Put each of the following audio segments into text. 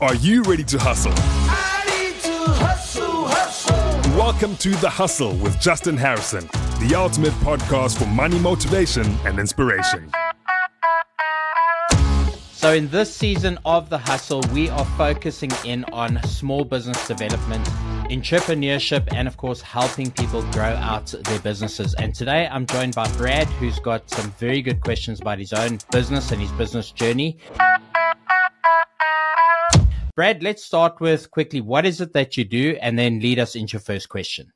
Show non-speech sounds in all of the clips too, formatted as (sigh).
Are you ready to hustle? to hustle, hustle. Welcome to The Hustle with Justin Harrison, the ultimate podcast for money motivation and inspiration. So, in this season of The Hustle, we are focusing in on small business development, entrepreneurship, and of course, helping people grow out their businesses. And today I'm joined by Brad, who's got some very good questions about his own business and his business journey. Brad, let's start with quickly what is it that you do, and then lead us into your first question.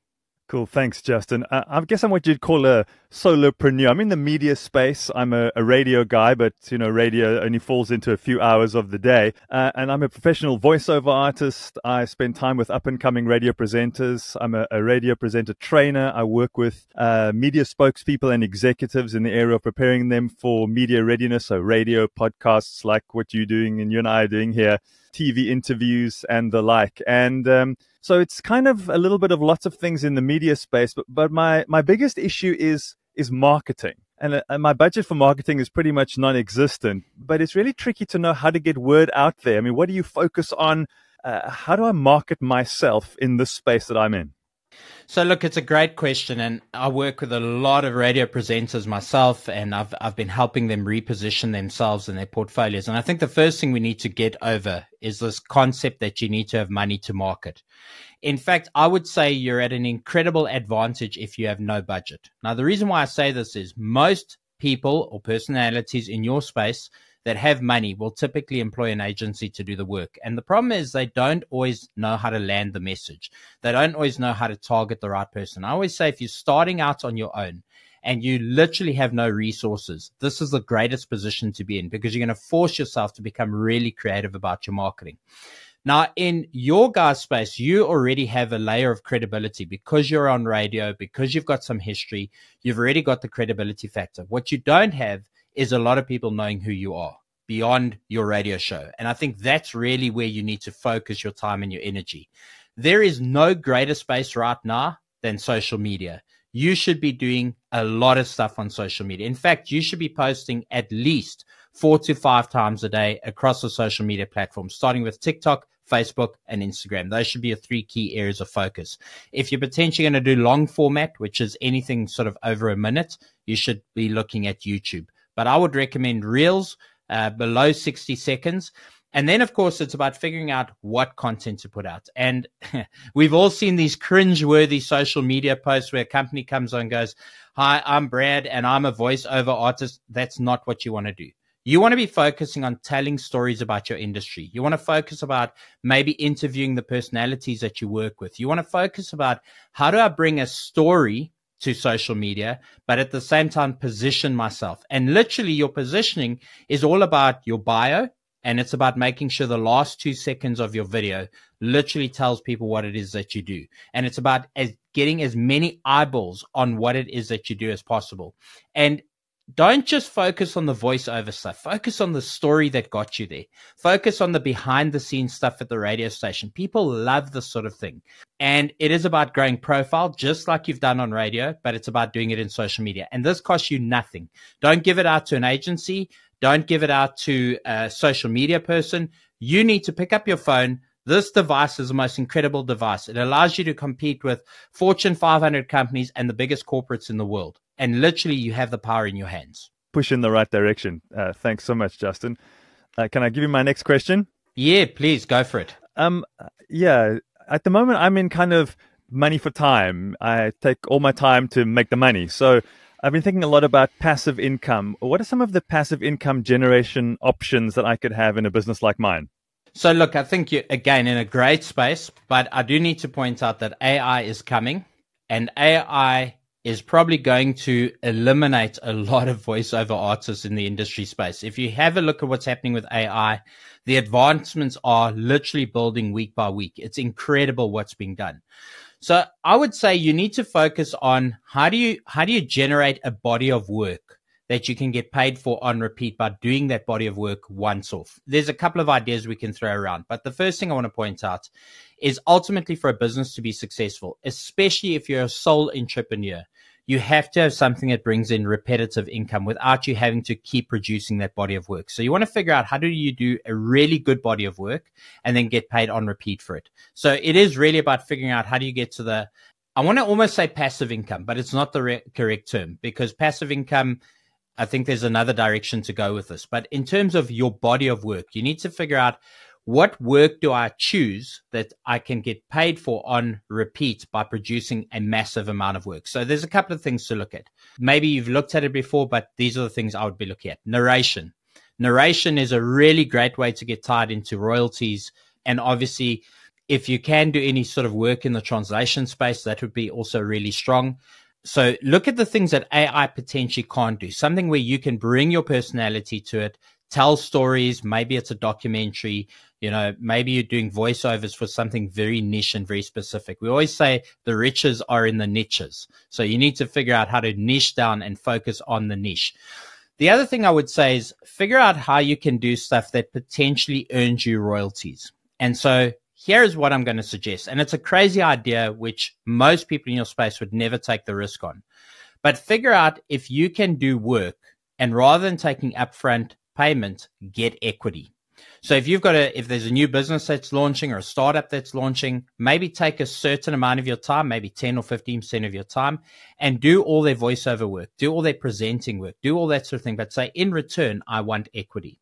Cool. Thanks, Justin. Uh, I guess I'm what you'd call a solopreneur. I'm in the media space. I'm a, a radio guy, but you know, radio only falls into a few hours of the day. Uh, and I'm a professional voiceover artist. I spend time with up and coming radio presenters. I'm a, a, radio presenter trainer. I work with uh, media spokespeople and executives in the area of preparing them for media readiness. So radio podcasts like what you're doing and you and I are doing here, TV interviews and the like. And, um, so it's kind of a little bit of lots of things in the media space, but but my my biggest issue is is marketing. And, uh, my budget for marketing is pretty much non-existent, but it's really tricky to know how to get word out there. I mean, what do you focus on? Uh, how do I market myself in this space that I'm in? So look, it's a great question, and I work with a lot of radio presenters myself, and I've I've been helping them reposition themselves and their portfolios. And I think the first thing we need to get over is this concept that you need to have money to market. In fact, I would say you're at an incredible advantage if you have no budget. Now, the reason why I say this is most people or personalities in your space that have money will typically employ an agency to do the work. And the problem is they don't always know how to land the message. They don't always know how to target the right person. I always say if you're starting out on your own and you literally have no resources, this is the greatest position to be in because you're going to force yourself to become really creative about your marketing. Now, in your guys' space, you already have a layer of credibility because you're on radio, because you've got some history, you've already got the credibility factor. What you don't have is a lot of people knowing who you are beyond your radio show. And I think that's really where you need to focus your time and your energy. There is no greater space right now than social media. You should be doing a lot of stuff on social media. In fact, you should be posting at least four to five times a day across the social media platforms, starting with TikTok, Facebook, and Instagram. Those should be your three key areas of focus. If you're potentially going to do long format, which is anything sort of over a minute, you should be looking at YouTube but I would recommend Reels uh, below 60 seconds. And then, of course, it's about figuring out what content to put out. And (laughs) we've all seen these cringe-worthy social media posts where a company comes on and goes, Hi, I'm Brad and I'm a voiceover artist. That's not what you want to do. You want to be focusing on telling stories about your industry. You want to focus about maybe interviewing the personalities that you work with. You want to focus about how do I bring a story to social media, but at the same time position myself. And literally your positioning is all about your bio and it's about making sure the last two seconds of your video literally tells people what it is that you do. And it's about as getting as many eyeballs on what it is that you do as possible. And don't just focus on the voiceover stuff. Focus on the story that got you there. Focus on the behind the scenes stuff at the radio station. People love this sort of thing. And it is about growing profile, just like you've done on radio, but it's about doing it in social media. And this costs you nothing. Don't give it out to an agency. Don't give it out to a social media person. You need to pick up your phone, this device is the most incredible device. It allows you to compete with Fortune 500 companies and the biggest corporates in the world and literally you have the power in your hands. Push in the right direction. Uh, thanks so much, Justin. Uh, can I give you my next question? Yeah, please go for it. Um, yeah, at the moment I'm in kind of money for time. I take all my time to make the money. So I've been thinking a lot about passive income. What are some of the passive income generation options that I could have in a business like mine? So look, I think you're again in a great space, but I do need to point out that AI is coming and AI is probably going to eliminate a lot of voiceover artists in the industry space. If you have a look at what's happening with AI, the advancements are literally building week by week. It's incredible what's being done. So I would say you need to focus on how do you, how do you generate a body of work that you can get paid for on repeat by doing that body of work once off. There's a couple of ideas we can throw around, but the first thing I want to point out is ultimately for a business to be successful, especially if you're a sole entrepreneur, you have to have something that brings in repetitive income without you having to keep producing that body of work. So you want to figure out how do you do a really good body of work and then get paid on repeat for it. So it is really about figuring out how do you get to the, I want to almost say passive income, but it's not the re- correct term because passive income, I think there's another direction to go with this. But in terms of your body of work, you need to figure out what work do I choose that I can get paid for on repeat by producing a massive amount of work? So there's a couple of things to look at. Maybe you've looked at it before, but these are the things I would be looking at. Narration. Narration is a really great way to get tied into royalties. And obviously, if you can do any sort of work in the translation space, that would be also really strong. So look at the things that AI potentially can't do. Something where you can bring your personality to it, tell stories. Maybe it's a documentary. You know, maybe you're doing voiceovers for something very niche and very specific. We always say the riches are in the niches. So you need to figure out how to niche down and focus on the niche. The other thing I would say is figure out how you can do stuff that potentially earns you royalties. And so here is what I'm going to suggest. And it's a crazy idea, which most people in your space would never take the risk on. But figure out if you can do work and rather than taking upfront payment, get equity. So if you've got a, if there's a new business that's launching or a startup that's launching, maybe take a certain amount of your time, maybe 10 or 15% of your time and do all their voiceover work, do all their presenting work, do all that sort of thing. But say in return, I want equity.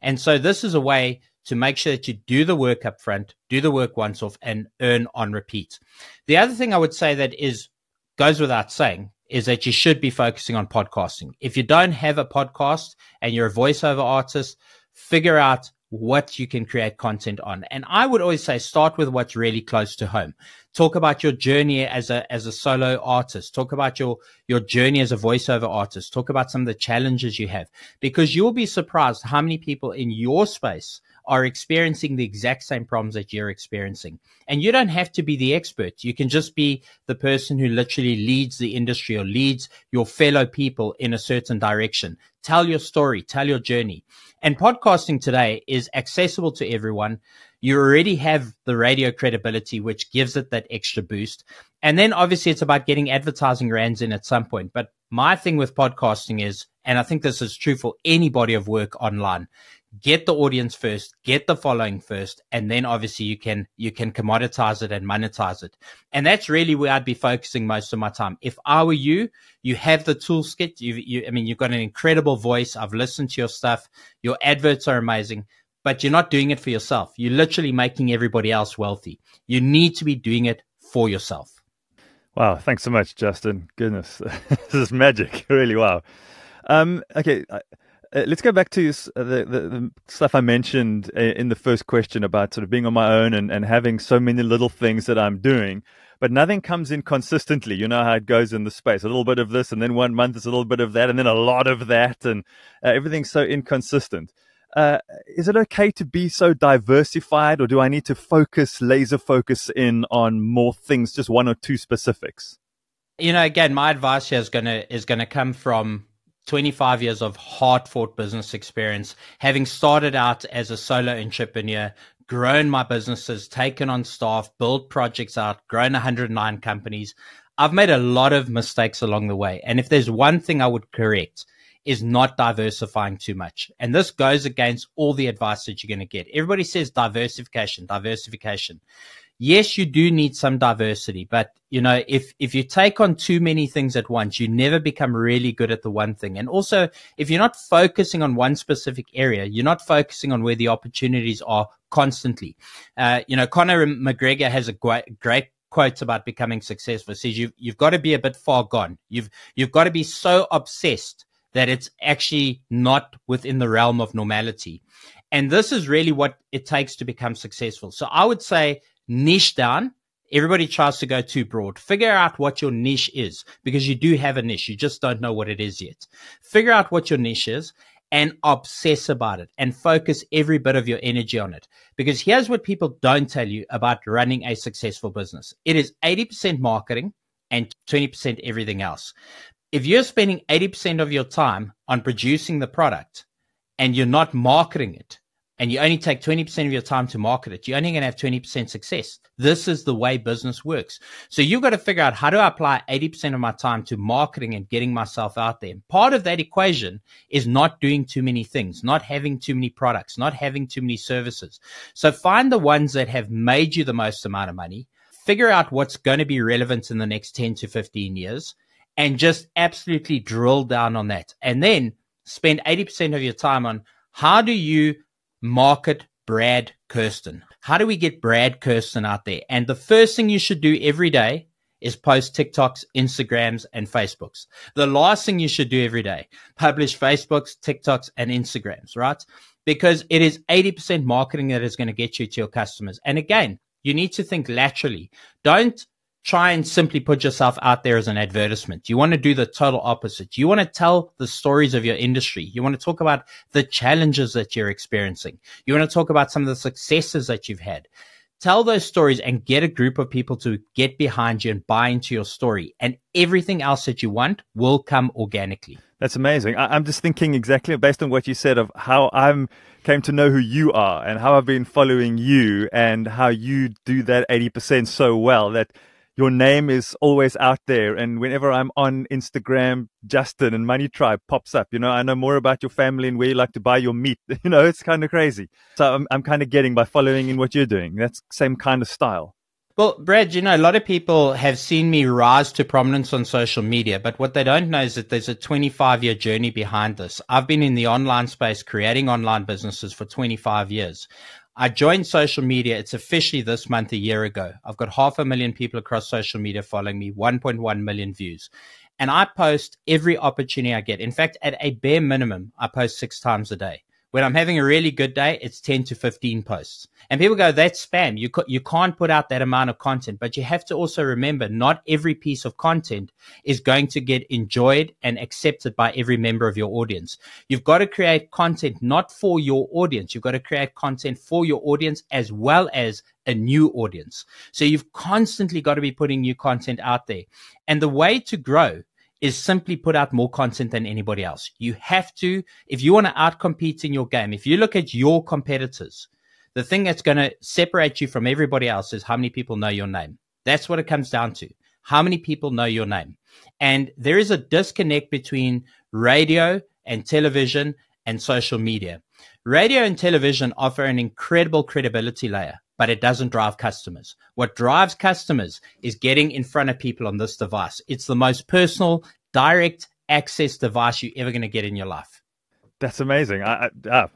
And so this is a way to make sure that you do the work up front, do the work once off and earn on repeat. The other thing I would say that is goes without saying is that you should be focusing on podcasting. If you don't have a podcast and you're a voiceover artist, figure out what you can create content on. And I would always say start with what's really close to home. Talk about your journey as a as a solo artist. Talk about your your journey as a voiceover artist. Talk about some of the challenges you have because you'll be surprised how many people in your space are experiencing the exact same problems that you're experiencing. And you don't have to be the expert. You can just be the person who literally leads the industry or leads your fellow people in a certain direction. Tell your story, tell your journey. And podcasting today is accessible to everyone. You already have the radio credibility, which gives it that extra boost. And then obviously it's about getting advertising rands in at some point. But my thing with podcasting is, and I think this is true for any body of work online, get the audience first, get the following first, and then obviously you can you can commoditize it and monetize it. And that's really where I'd be focusing most of my time. If I were you, you have the toolkit. You, you I mean, you've got an incredible voice. I've listened to your stuff. Your adverts are amazing. But you're not doing it for yourself. You're literally making everybody else wealthy. You need to be doing it for yourself. Wow, thanks so much, Justin. Goodness, (laughs) this is magic. (laughs) Really, wow. Um, okay, uh, let's go back to uh, the, the, the, stuff I mentioned uh, in the first question about sort of being on my own and, and having so many little things that I'm doing, but nothing comes in consistently. You know how it goes in the space a little bit of this, and then one month is a little bit of that, and then a lot of that, and uh, everything's so inconsistent. Uh, is it okay to be so diversified, or do I need to focus, laser focus in on more things, just one or two specifics? You know, again, my advice here is gonna is gonna come from 25 years of hard fought business experience, having started out as a solo entrepreneur, grown my businesses, taken on staff, built projects out, grown 109 companies. I've made a lot of mistakes along the way. And if there's one thing I would correct is not diversifying too much. And this goes against all the advice that you're going to get. Everybody says diversification, diversification yes, you do need some diversity, but you know, if, if you take on too many things at once, you never become really good at the one thing. And also, if you're not focusing on one specific area, you're not focusing on where the opportunities are constantly. Uh, you know, Conor McGregor has a great, great quotes about becoming successful. Says you've, you've got to be a bit far gone. You've, you've got to be so obsessed that it's actually not within the realm of normality. And this is really what it takes to become successful. So I would say niche down. Everybody tries to go too broad. Figure out what your niche is because you do have a niche. You just don't know what it is yet. Figure out what your niche is and obsess about it and focus every bit of your energy on it. Because here's what people don't tell you about running a successful business. It is 80% marketing and 20% everything else. If you're spending 80% of your time on producing the product and you're not marketing it, and you only take 20% of your time to market it, you're only going to have 20% success. This is the way business works. So you've got to figure out how do I apply 80% of my time to marketing and getting myself out there. And part of that equation is not doing too many things, not having too many products, not having too many services. So find the ones that have made you the most amount of money, figure out what's going to be relevant in the next 10 to 15 years and just absolutely drill down on that. And then spend 80% of your time on how do you market Brad Kirsten? How do we get Brad Kirsten out there? And the first thing you should do every day is post TikToks, Instagrams, and Facebooks. The last thing you should do every day, publish Facebooks, TikToks, and Instagrams, right? Because it is 80% marketing that is going to get you to your customers. And again, you need to think laterally. Don't try and simply put yourself out there as an advertisement. You want to do the total opposite. You want to tell the stories of your industry. You want to talk about the challenges that you're experiencing. You want to talk about some of the successes that you've had. Tell those stories and get a group of people to get behind you and buy into your story. And everything else that you want will come organically. That's amazing. I- am just thinking exactly based on what you said of how I'm came to know who you are and how I've been following you and how you do that 80% so well that your name is always out there. And whenever I'm on Instagram, Justin and Money Tribe pops up. You know, I know more about your family and where you like to buy your meat. (laughs) You know, it's kind of crazy. So I'm, I'm kind of getting by following in what you're doing. That's same kind of style. Well, Brad, you know, a lot of people have seen me rise to prominence on social media, but what they don't know is that there's a 25 year journey behind this. I've been in the online space creating online businesses for 25 years. I joined social media. It's officially this month a year ago. I've got half a million people across social media following me, 1.1 million views. And I post every opportunity I get. In fact, at a bare minimum, I post six times a day. When I'm having a really good day, it's 10 to 15 posts. And people go, that's spam. You, you can't put out that amount of content. But you have to also remember not every piece of content is going to get enjoyed and accepted by every member of your audience. You've got to create content not for your audience. You've got to create content for your audience as well as a new audience. So you've constantly got to be putting new content out there. And the way to grow is simply put out more content than anybody else. You have to, if you want to outcompete in your game, if you look at your competitors, the thing that's going to separate you from everybody else is how many people know your name. That's what it comes down to. How many people know your name? And there is a disconnect between radio and television and social media. Radio and television offer an incredible credibility layer but it doesn't drive customers. What drives customers is getting in front of people on this device. It's the most personal, direct access device you're ever going to get in your life. That's amazing. I,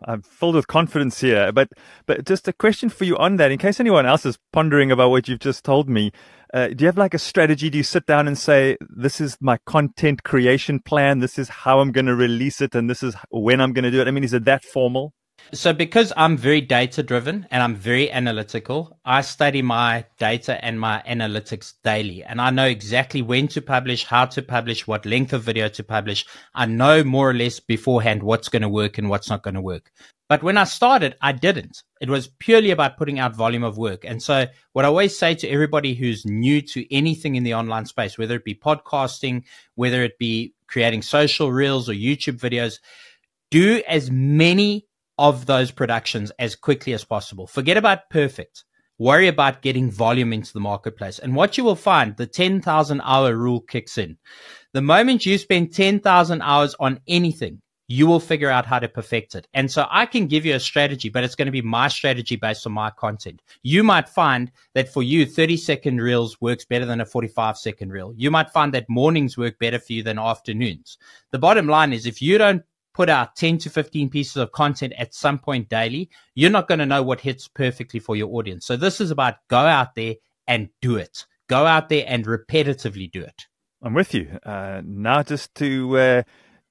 am filled with confidence here. But, but just a question for you on that, in case anyone else is pondering about what you've just told me. Uh, do you have like a strategy? Do you sit down and say, "This is my content creation plan. This is how I'm going to release it, and this is when I'm going to do it"? I mean, is it that formal? So, because I'm very data driven and I'm very analytical, I study my data and my analytics daily. And I know exactly when to publish, how to publish, what length of video to publish. I know more or less beforehand what's going to work and what's not going to work. But when I started, I didn't. It was purely about putting out volume of work. And so, what I always say to everybody who's new to anything in the online space, whether it be podcasting, whether it be creating social reels or YouTube videos, do as many of those productions as quickly as possible. Forget about perfect. Worry about getting volume into the marketplace. And what you will find, the 10,000 hour rule kicks in. The moment you spend 10,000 hours on anything, you will figure out how to perfect it. And so I can give you a strategy, but it's going to be my strategy based on my content. You might find that for you, 30 second reels works better than a 45 second reel. You might find that mornings work better for you than afternoons. The bottom line is if you don't put out 10 to 15 pieces of content at some point daily, you're not going to know what hits perfectly for your audience. So this is about go out there and do it. Go out there and repetitively do it. I'm with you. Uh, now just to uh,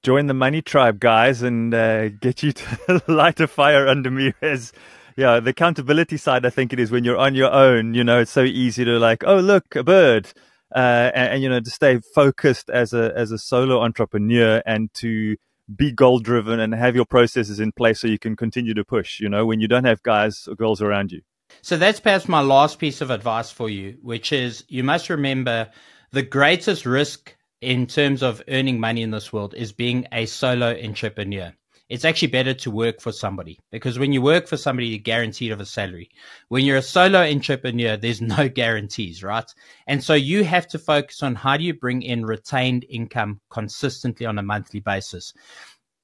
join the money tribe, guys, and uh, get you to (laughs) light a fire under me as yeah, the accountability side, I think it is when you're on your own, you know, it's so easy to like, oh, look, a bird. Uh, and, and, you know, to stay focused as a, as a solo entrepreneur and to, be goal driven and have your processes in place so you can continue to push, you know, when you don't have guys or girls around you. So that's perhaps my last piece of advice for you, which is you must remember the greatest risk in terms of earning money in this world is being a solo entrepreneur. It's actually better to work for somebody because when you work for somebody, you're guaranteed of a salary. When you're a solo entrepreneur, there's no (laughs) guarantees, right? And so you have to focus on how do you bring in retained income consistently on a monthly basis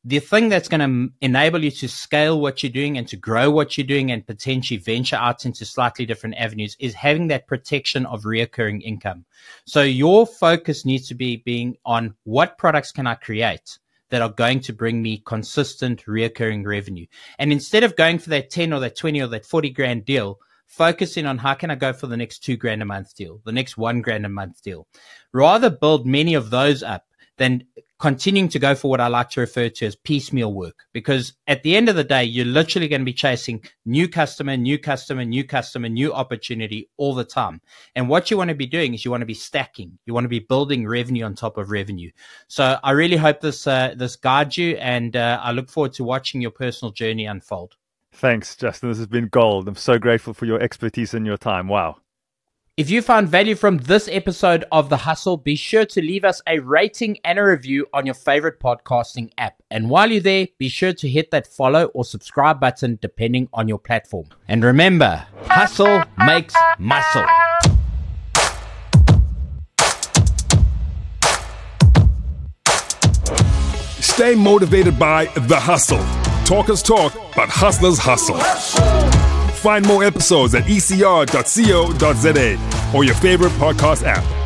the thing that's going to enable you to scale what you're doing and to grow what you're doing and potentially venture out into slightly different avenues is having that protection of reoccurring income. So your focus needs to be being on what products can I create that are going to bring me consistent reoccurring revenue. And instead of going for that 10 or that 20 or that 40 grand deal, focusing on how can I go for the next two grand a month deal, the next one grand a month deal. Rather build many of those up than continuing to go for what I like to refer to as piecemeal work. Because at the end of the day, you're literally going to be chasing new customer, new customer, new customer, new opportunity all the time. And what you want to be doing is you want to be stacking. You want to be building revenue on top of revenue. So I really hope this, uh, this guides you and uh, I look forward to watching your personal journey unfold. Thanks, Justin. This has been gold. I'm so grateful for your expertise and your time. Wow. If you found value from this episode of The Hustle, be sure to leave us a rating and a review on your favorite podcasting app. And while you're there, be sure to hit that follow or subscribe button depending on your platform. And remember, hustle makes muscle. Stay motivated by The Hustle. Talkers talk, but hustlers hustle. Find more episodes at ecr.co.za or your favorite podcast app.